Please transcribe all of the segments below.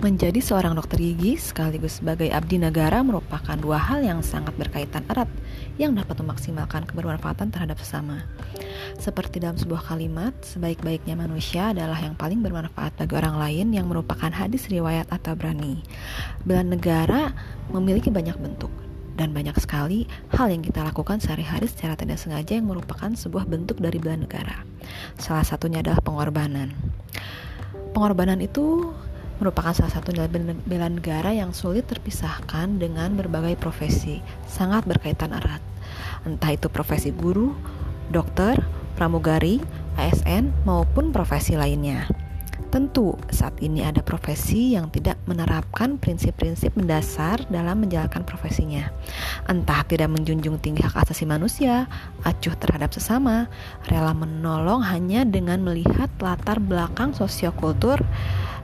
Menjadi seorang dokter gigi sekaligus sebagai abdi negara merupakan dua hal yang sangat berkaitan erat yang dapat memaksimalkan kebermanfaatan terhadap sesama. Seperti dalam sebuah kalimat, sebaik-baiknya manusia adalah yang paling bermanfaat bagi orang lain yang merupakan hadis riwayat atau berani. Bela negara memiliki banyak bentuk dan banyak sekali hal yang kita lakukan sehari-hari secara tidak sengaja yang merupakan sebuah bentuk dari bela negara. Salah satunya adalah pengorbanan. Pengorbanan itu merupakan salah satu bela negara yang sulit terpisahkan dengan berbagai profesi, sangat berkaitan erat. Entah itu profesi guru, dokter, pramugari, ASN, maupun profesi lainnya. Tentu, saat ini ada profesi yang tidak menerapkan prinsip-prinsip mendasar dalam menjalankan profesinya. Entah tidak menjunjung tinggi hak asasi manusia, acuh terhadap sesama, rela menolong hanya dengan melihat latar belakang sosiokultur.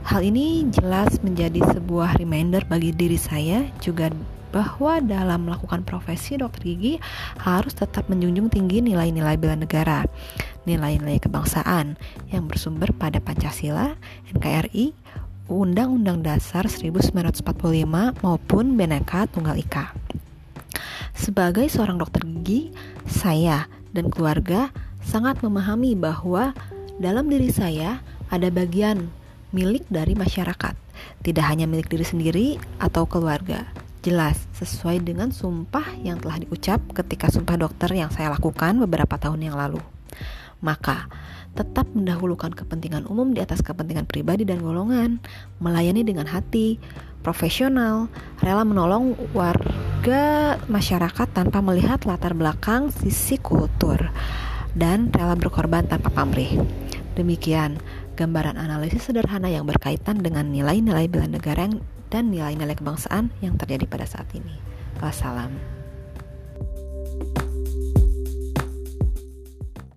Hal ini jelas menjadi sebuah reminder bagi diri saya juga bahwa dalam melakukan profesi dokter gigi harus tetap menjunjung tinggi nilai-nilai bela negara, nilai-nilai kebangsaan yang bersumber pada Pancasila, NKRI, Undang-Undang Dasar 1945 maupun Bhinneka Tunggal Ika. Sebagai seorang dokter gigi, saya dan keluarga sangat memahami bahwa dalam diri saya ada bagian milik dari masyarakat, tidak hanya milik diri sendiri atau keluarga. Jelas sesuai dengan sumpah yang telah diucap ketika sumpah dokter yang saya lakukan beberapa tahun yang lalu. Maka, tetap mendahulukan kepentingan umum di atas kepentingan pribadi dan golongan, melayani dengan hati, profesional, rela menolong juga masyarakat tanpa melihat latar belakang sisi kultur dan rela berkorban tanpa pamrih. Demikian gambaran analisis sederhana yang berkaitan dengan nilai-nilai bela negara dan nilai-nilai kebangsaan yang terjadi pada saat ini. Wassalam. thank you